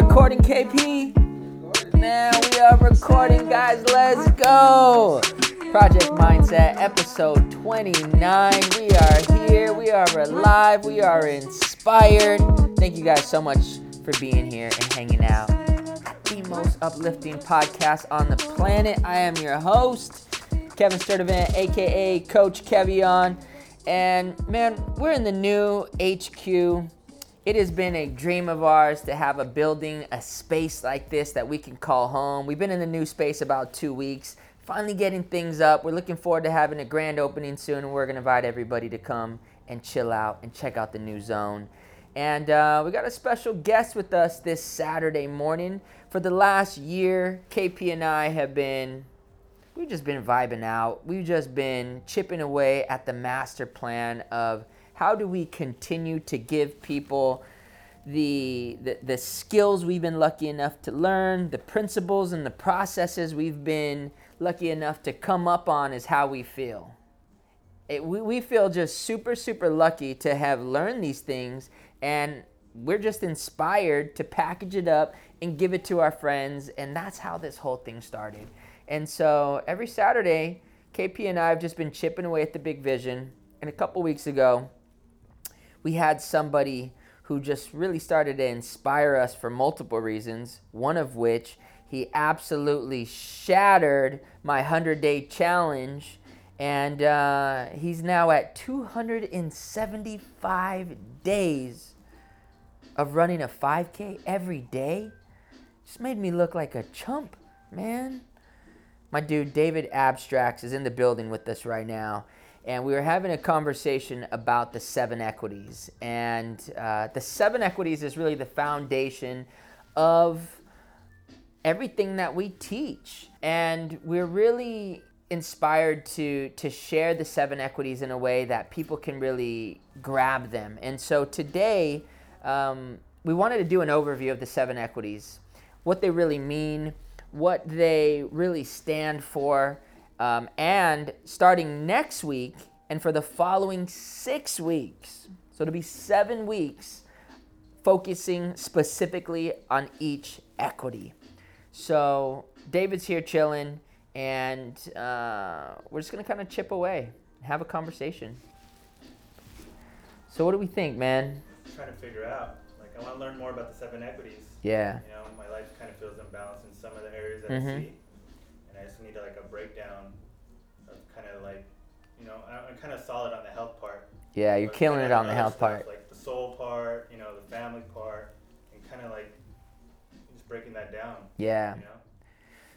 recording, KP? Man, we are recording, guys. Let's go. Project Mindset, episode 29. We are here. We are alive. We are inspired. Thank you guys so much for being here and hanging out. The most uplifting podcast on the planet. I am your host, Kevin Sturdivant, aka Coach Kevion. And man, we're in the new HQ it has been a dream of ours to have a building, a space like this that we can call home. We've been in the new space about two weeks, finally getting things up. We're looking forward to having a grand opening soon, and we're going to invite everybody to come and chill out and check out the new zone. And uh, we got a special guest with us this Saturday morning. For the last year, KP and I have been, we've just been vibing out. We've just been chipping away at the master plan of how do we continue to give people the, the, the skills we've been lucky enough to learn, the principles and the processes we've been lucky enough to come up on is how we feel. It, we, we feel just super, super lucky to have learned these things, and we're just inspired to package it up and give it to our friends, and that's how this whole thing started. And so every Saturday, KP and I have just been chipping away at the big vision. And a couple weeks ago, we had somebody who just really started to inspire us for multiple reasons, one of which he absolutely shattered my 100 day challenge. And uh, he's now at 275 days of running a 5K every day. Just made me look like a chump, man. My dude, David Abstracts, is in the building with us right now and we were having a conversation about the seven equities. And uh, the seven equities is really the foundation of everything that we teach. And we're really inspired to to share the seven equities in a way that people can really grab them. And so today, um, we wanted to do an overview of the seven equities, what they really mean, what they really stand for um, and starting next week and for the following six weeks, so it'll be seven weeks, focusing specifically on each equity. So David's here chilling, and uh, we're just gonna kind of chip away, have a conversation. So what do we think, man? I'm trying to figure out. Like, I want to learn more about the seven equities. Yeah. You know, my life kind of feels imbalanced in some of the areas that mm-hmm. I see I just need like a breakdown of kind of like, you know, I'm kind of solid on the health part. Yeah, you're killing it on the health stuff, part. Like the soul part, you know, the family part, and kind of like just breaking that down. Yeah. You know?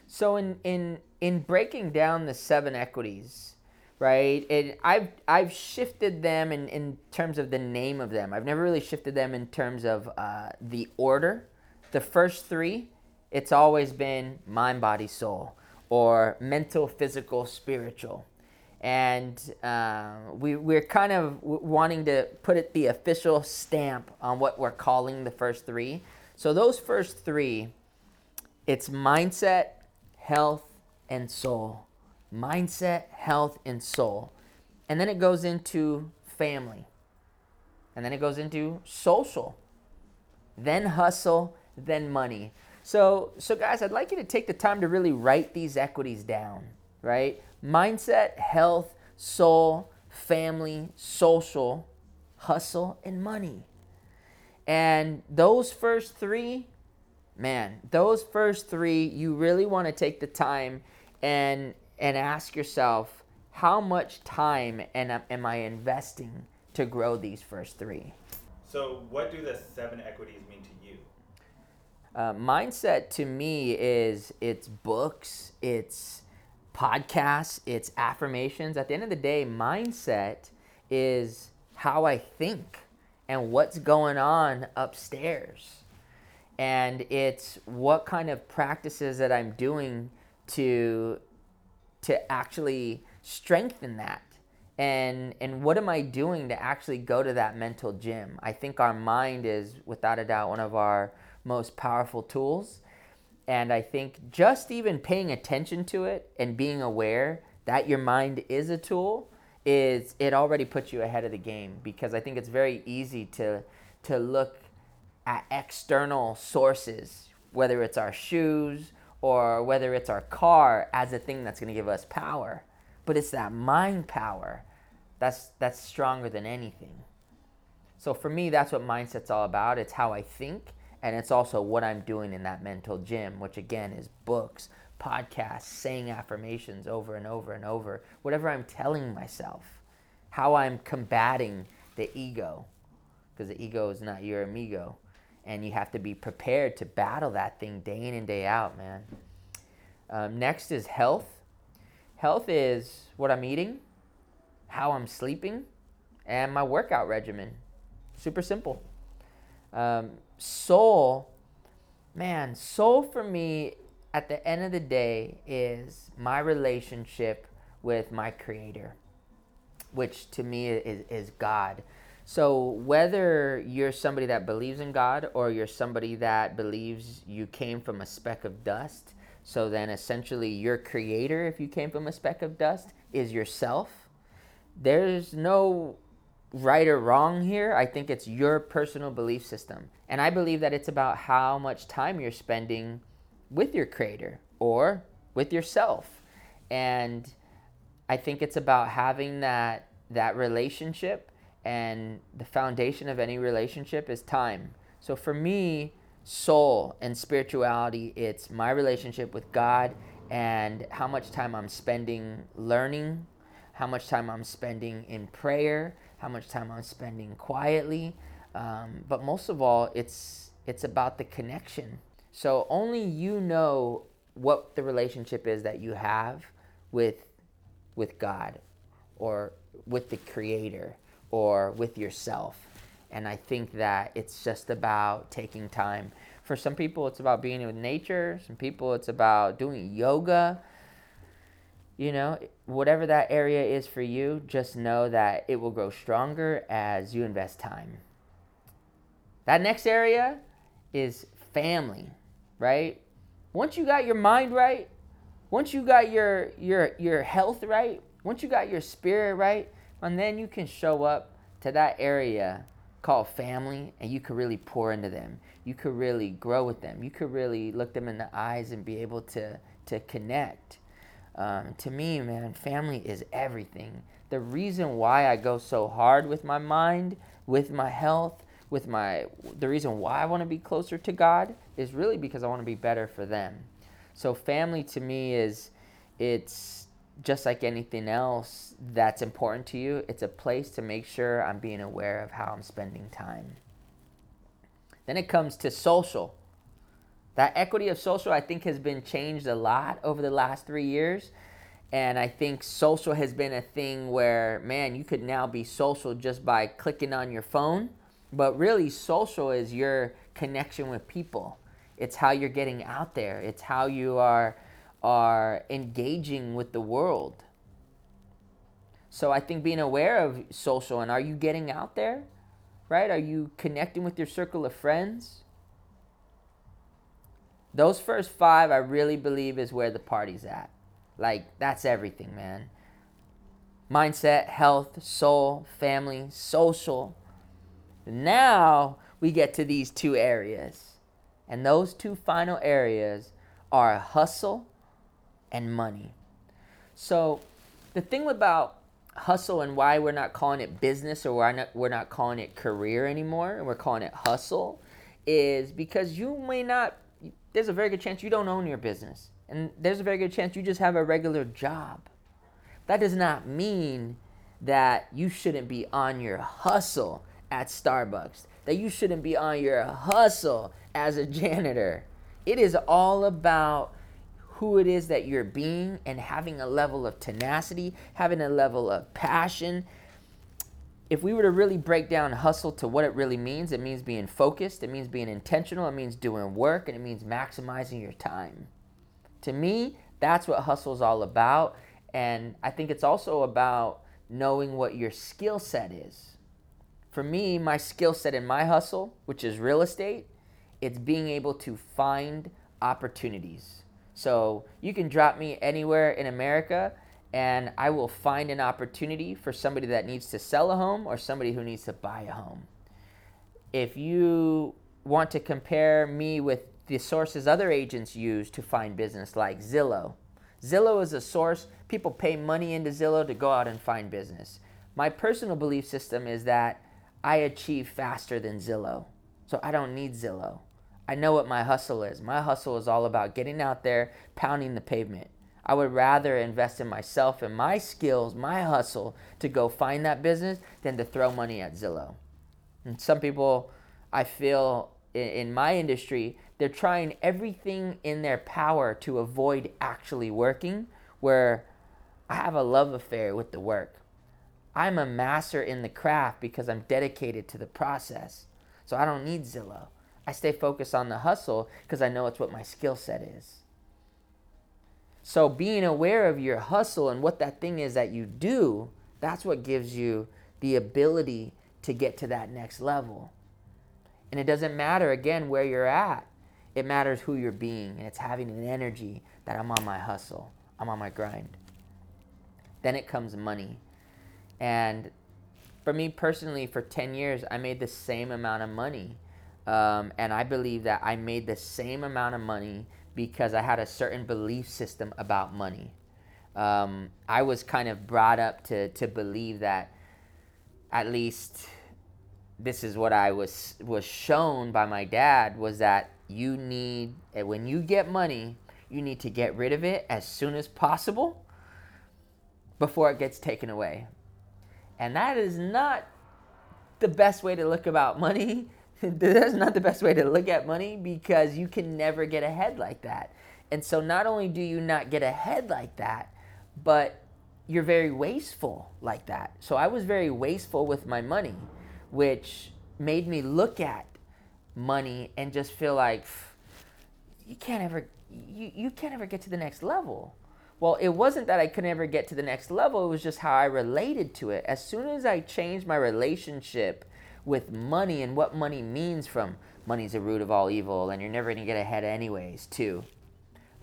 So in in in breaking down the seven equities, right? And I've I've shifted them in in terms of the name of them. I've never really shifted them in terms of uh, the order. The first three, it's always been mind, body, soul or mental, physical, spiritual. And uh, we, we're kind of wanting to put it the official stamp on what we're calling the first three. So, those first three, it's mindset, health, and soul. Mindset, health, and soul. And then it goes into family. And then it goes into social. Then hustle, then money. So, so guys, I'd like you to take the time to really write these equities down, right? Mindset, health, soul, family, social, hustle, and money. And those first three, man, those first three, you really want to take the time and and ask yourself, how much time am, am I investing to grow these first three? So, what do the seven equities mean to uh, mindset to me is it's books, it's podcasts, it's affirmations. At the end of the day, mindset is how I think and what's going on upstairs. And it's what kind of practices that I'm doing to to actually strengthen that. And and what am I doing to actually go to that mental gym? I think our mind is without a doubt one of our most powerful tools. And I think just even paying attention to it and being aware that your mind is a tool is it already puts you ahead of the game because I think it's very easy to to look at external sources, whether it's our shoes or whether it's our car, as a thing that's going to give us power. But it's that mind power that's that's stronger than anything. So for me, that's what mindset's all about. It's how I think, and it's also what I'm doing in that mental gym, which again is books, podcasts, saying affirmations over and over and over, whatever I'm telling myself, how I'm combating the ego, because the ego is not your amigo and you have to be prepared to battle that thing day in and day out, man. Um, next is health. Health is what I'm eating, how I'm sleeping, and my workout regimen. Super simple. Um, soul, man, soul for me at the end of the day is my relationship with my creator, which to me is, is God. So whether you're somebody that believes in God or you're somebody that believes you came from a speck of dust, so then essentially your creator, if you came from a speck of dust, is yourself. There's no right or wrong here. I think it's your personal belief system. And I believe that it's about how much time you're spending with your creator or with yourself. And I think it's about having that that relationship and the foundation of any relationship is time. So for me, soul and spirituality, it's my relationship with God and how much time I'm spending learning, how much time I'm spending in prayer, how much time I'm spending quietly. Um, but most of all, it's it's about the connection. So only you know what the relationship is that you have with with God or with the creator or with yourself. And I think that it's just about taking time. For some people, it's about being with nature. Some people, it's about doing yoga. You know, whatever that area is for you, just know that it will grow stronger as you invest time. That next area is family, right? Once you got your mind right, once you got your your your health right, once you got your spirit right, and then you can show up to that area called family and you could really pour into them. You could really grow with them. You could really look them in the eyes and be able to, to connect. Um, to me, man, family is everything. The reason why I go so hard with my mind, with my health, with my the reason why I want to be closer to God is really because I want to be better for them. So family to me is it's just like anything else that's important to you, it's a place to make sure I'm being aware of how I'm spending time. Then it comes to social. That equity of social, I think, has been changed a lot over the last three years. And I think social has been a thing where, man, you could now be social just by clicking on your phone. But really, social is your connection with people. It's how you're getting out there. It's how you are are engaging with the world. So I think being aware of social and are you getting out there? Right? Are you connecting with your circle of friends? Those first five, I really believe, is where the party's at. Like, that's everything, man. Mindset, health, soul, family, social. Now we get to these two areas. And those two final areas are hustle and money. So, the thing about hustle and why we're not calling it business or we're not, we're not calling it career anymore and we're calling it hustle is because you may not, there's a very good chance you don't own your business. And there's a very good chance you just have a regular job. That does not mean that you shouldn't be on your hustle at Starbucks, that you shouldn't be on your hustle as a janitor. It is all about who it is that you're being and having a level of tenacity, having a level of passion. If we were to really break down hustle to what it really means, it means being focused, it means being intentional, it means doing work, and it means maximizing your time. To me, that's what hustle is all about. And I think it's also about knowing what your skill set is. For me, my skill set in my hustle, which is real estate, it's being able to find opportunities so you can drop me anywhere in America and I will find an opportunity for somebody that needs to sell a home or somebody who needs to buy a home. If you want to compare me with the sources other agents use to find business, like Zillow. Zillow is a source, people pay money into Zillow to go out and find business. My personal belief system is that I achieve faster than Zillow. So I don't need Zillow. I know what my hustle is. My hustle is all about getting out there, pounding the pavement. I would rather invest in myself and my skills, my hustle to go find that business than to throw money at Zillow. And some people, I feel in, in my industry, they're trying everything in their power to avoid actually working, where I have a love affair with the work. I'm a master in the craft because I'm dedicated to the process. So I don't need Zillow. I stay focused on the hustle because I know it's what my skill set is. So being aware of your hustle and what that thing is that you do, that's what gives you the ability to get to that next level. And it doesn't matter again where you're at. It matters who you're being and it's having an energy that I'm on my hustle. I'm on my grind. Then it comes money. And for me personally, for 10 years, I made the same amount of money. Um, and I believe that I made the same amount of money because I had a certain belief system about money. Um, I was kind of brought up to, to believe that at least this is what I was was shown by my dad was that you need when you get money, you need to get rid of it as soon as possible before it gets taken away. And that is not the best way to look about money. That's not the best way to look at money because you can never get ahead like that. And so not only do you not get ahead like that, but you're very wasteful like that. So I was very wasteful with my money, which made me look at money and just feel like you can't ever you, you can't ever get to the next level. Well, it wasn't that I could never get to the next level, it was just how I related to it. As soon as I changed my relationship with money and what money means from money's the root of all evil and you're never going to get ahead anyways, too.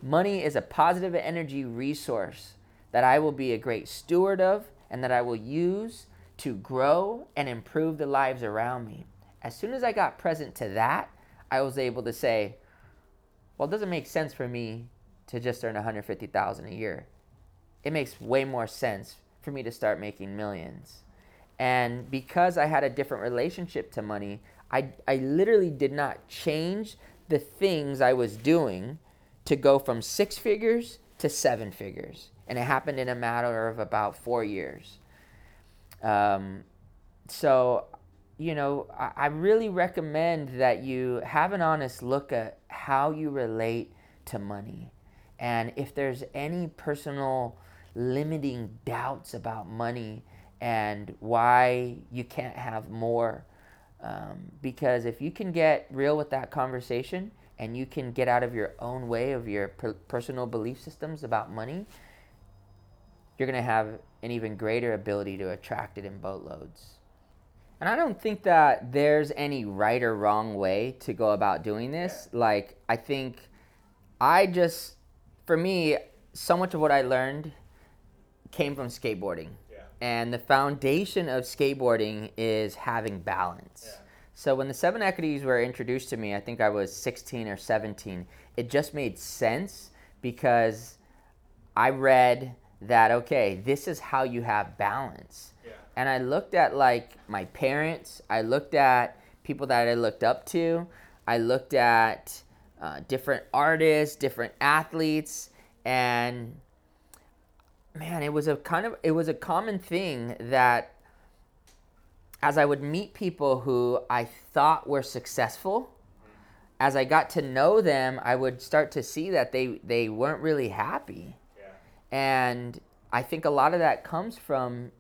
Money is a positive energy resource that I will be a great steward of and that I will use to grow and improve the lives around me. As soon as I got present to that, I was able to say, well, it doesn't make sense for me to just earn 150,000 a year. It makes way more sense for me to start making millions. And because I had a different relationship to money, I, I literally did not change the things I was doing to go from six figures to seven figures. And it happened in a matter of about four years. Um, so, you know, I, I really recommend that you have an honest look at how you relate to money. And if there's any personal limiting doubts about money and why you can't have more, um, because if you can get real with that conversation and you can get out of your own way of your per- personal belief systems about money, you're going to have an even greater ability to attract it in boatloads. And I don't think that there's any right or wrong way to go about doing this. Like, I think I just for me, so much of what I learned came from skateboarding. And the foundation of skateboarding is having balance. Yeah. So when the seven equities were introduced to me, I think I was 16 or 17, it just made sense because I read that, okay, this is how you have balance. Yeah. And I looked at like my parents, I looked at people that I looked up to, I looked at uh, different artists, different athletes, and man, it was a kind of it was a common thing that as I would meet people who I thought were successful, as I got to know them, I would start to see that they they weren't really happy. Yeah. And I think a lot of that comes from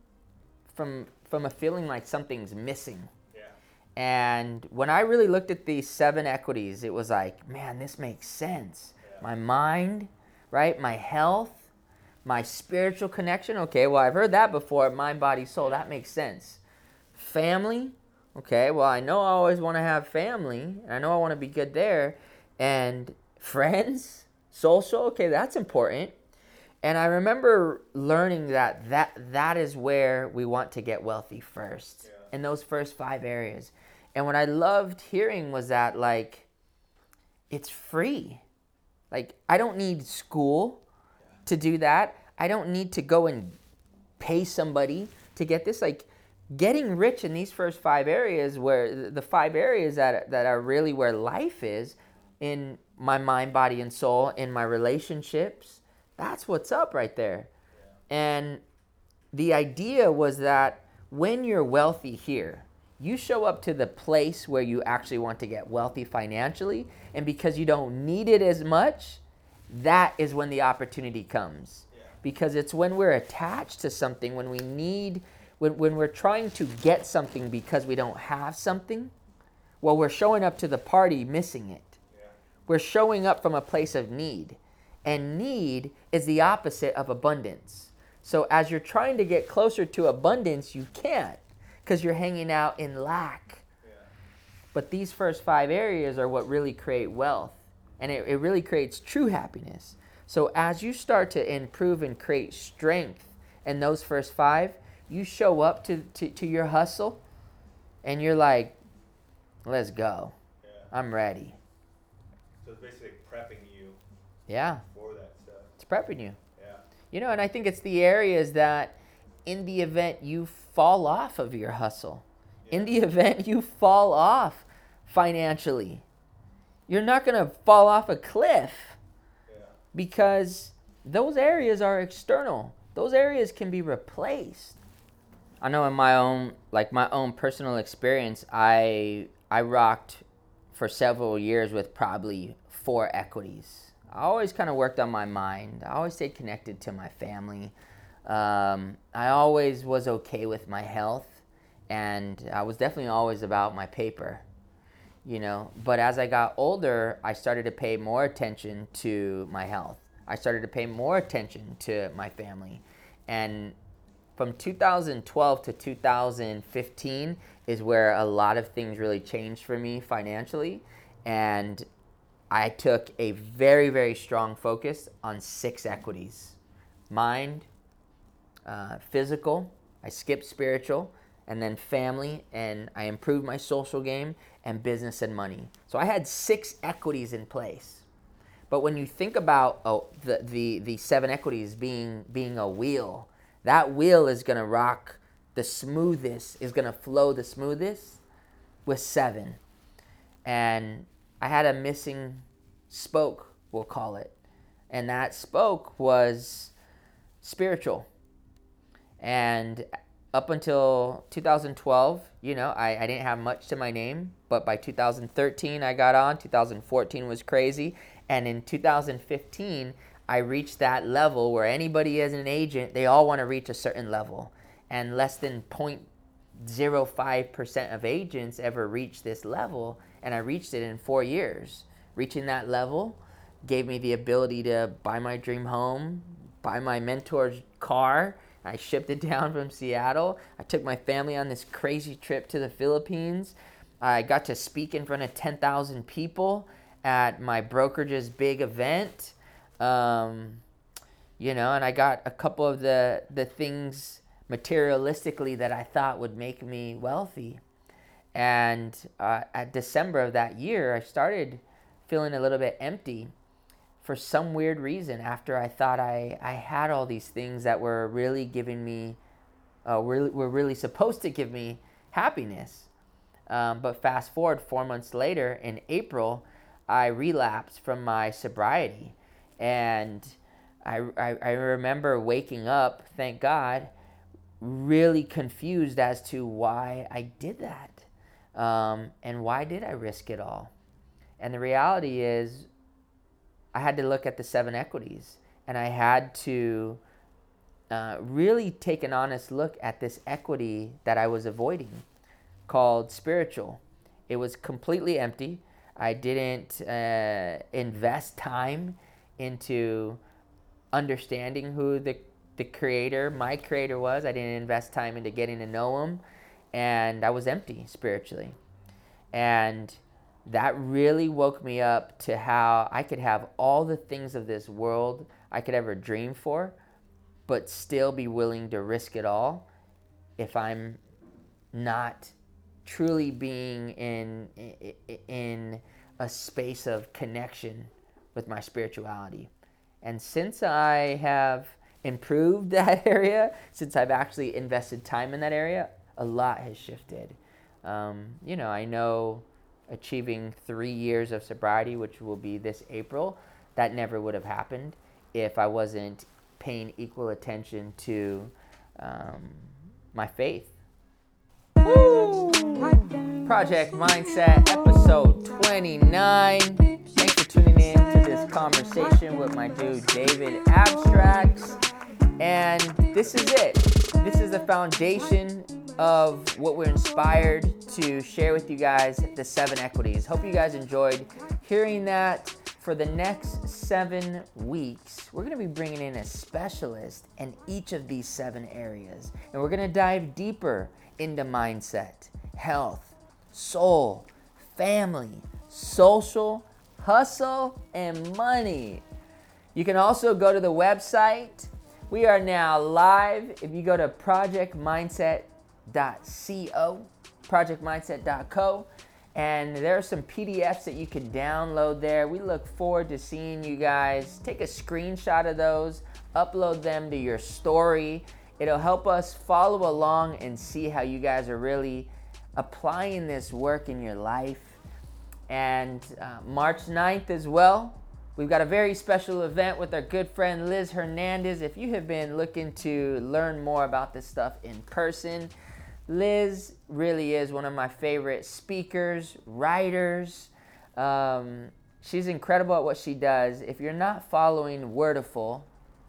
from from a feeling like something's missing. And when I really looked at these seven equities, it was like, man, this makes sense. Yeah. My mind, right? My health, my spiritual connection. Okay, well, I've heard that before mind, body, soul. That makes sense. Family. Okay, well, I know I always want to have family. I know I want to be good there. And friends, social. Okay, that's important. And I remember learning that that, that is where we want to get wealthy first, Yeah. in those first five areas. And what I loved hearing was that, like, it's free. Like, I don't need school to do that. I don't need to go and pay somebody to get this. Like, getting rich in these first five areas, where the five areas that, that are really where life is in my mind, body, and soul, in my relationships, that's what's up right there. And the idea was that when you're wealthy here, you show up to the place where you actually want to get wealthy financially, and because you don't need it as much, that is when the opportunity comes. Because it's when we're attached to something, when we need, when, when we're trying to get something because we don't have something, well, we're showing up to the party missing it. Yeah. We're showing up from a place of need. And need is the opposite of abundance. So as you're trying to get closer to abundance, you can't because you're hanging out in lack. Yeah. But these first five areas are what really create wealth, and it, it really creates true happiness. So as you start to improve and create strength in those first five, you show up to, to, to your hustle and you're like, let's go. Yeah. I'm ready. So it's basically prepping you. Yeah. For that stuff. It's prepping you. Yeah. You know, and I think it's the areas that in the event you fall off of your hustle, yeah. in the event you fall off financially, you're not going to fall off a cliff. Because those areas are external. Those areas can be replaced. I know in my own like my own personal experience, I I rocked for several years with probably four equities. I always kind of worked on my mind. I always stayed connected to my family. Um, I always was okay with my health, and I was definitely always about my paper, you know. But as I got older, I started to pay more attention to my health. I started to pay more attention to my family, and from 2012 to 2015 is where a lot of things really changed for me financially, and I took a very very strong focus on six equities: mind, uh, physical, I skipped spiritual, and then family, and I improved my social game and business and money. So I had six equities in place. But when you think about oh, the, the, the seven equities being, being a wheel, that wheel is going to rock the smoothest, is going to flow the smoothest with seven. And I had a missing spoke, we'll call it. And that spoke was spiritual. And up until 2012, you know, I, I didn't have much to my name. But by 2013, I got on. 2014 was crazy. And in 2015, I reached that level where anybody as an agent, they all want to reach a certain level. And less than 0.05% of agents ever reach this level. And I reached it in four years. Reaching that level gave me the ability to buy my dream home, buy my mentor's car, I shipped it down from Seattle. I took my family on this crazy trip to the Philippines. I got to speak in front of 10,000 people at my brokerage's big event. Um, you know, and I got a couple of the, the things materialistically that I thought would make me wealthy. And uh, at December of that year, I started feeling a little bit empty for some weird reason after I thought I, I had all these things that were really giving me, uh, were, were really supposed to give me happiness. Um, but fast forward four months later, in April, I relapsed from my sobriety. And I, I, I remember waking up, thank God, really confused as to why I did that. Um, and why did I risk it all? And the reality is, I had to look at the seven equities and I had to uh, really take an honest look at this equity that I was avoiding called spiritual. It was completely empty. I didn't uh, invest time into understanding who the, the creator, my creator, was. I didn't invest time into getting to know him. And I was empty spiritually. And that really woke me up to how I could have all the things of this world I could ever dream for, but still be willing to risk it all if I'm not truly being in in a space of connection with my spirituality. And since I have improved that area, since I've actually invested time in that area, a lot has shifted. Um, you know, I know achieving three years of sobriety, which will be this April, that never would have happened if I wasn't paying equal attention to um, my faith. Woo! Project Mindset, episode 29. Thanks for tuning in to this conversation with my dude David Abstracts. And this is it. This is the foundation of what we're inspired to share with you guys the seven equities. Hope you guys enjoyed hearing that. For the next seven weeks, we're to be bringing in a specialist in each of these seven areas. And we're to dive deeper into mindset, health, soul, family, social, hustle, and money. You can also go to the website. We are now live. If you go to projectmindset.co, projectmindset.co, and there are some PDFs that you can download there. We look forward to seeing you guys. Take a screenshot of those, upload them to your story. It'll help us follow along and see how you guys are really applying this work in your life. And uh, March 9th as well, we've got a very special event with our good friend Liz Hernandez. If you have been looking to learn more about this stuff in person, Liz really is one of my favorite speakers, writers. Um, she's incredible at what she does. If you're not following Wordaful,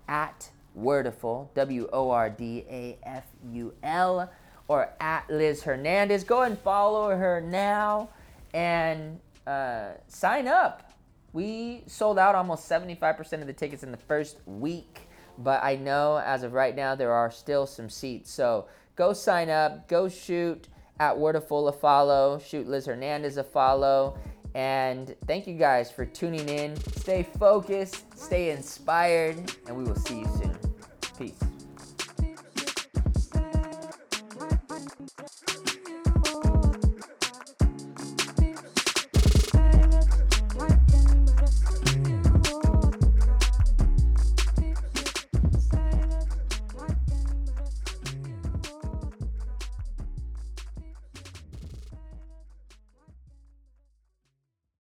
at Wordaful, W O R D A F U L, or at Liz Hernandez, go and follow her now and uh, sign up. We sold out almost 75% of the tickets in the first week, but I know as of right now there are still some seats. So go sign up, go shoot at Wordaful a follow, shoot Liz Hernandez a follow. And thank you guys for tuning in. Stay focused, stay inspired, and we will see you soon.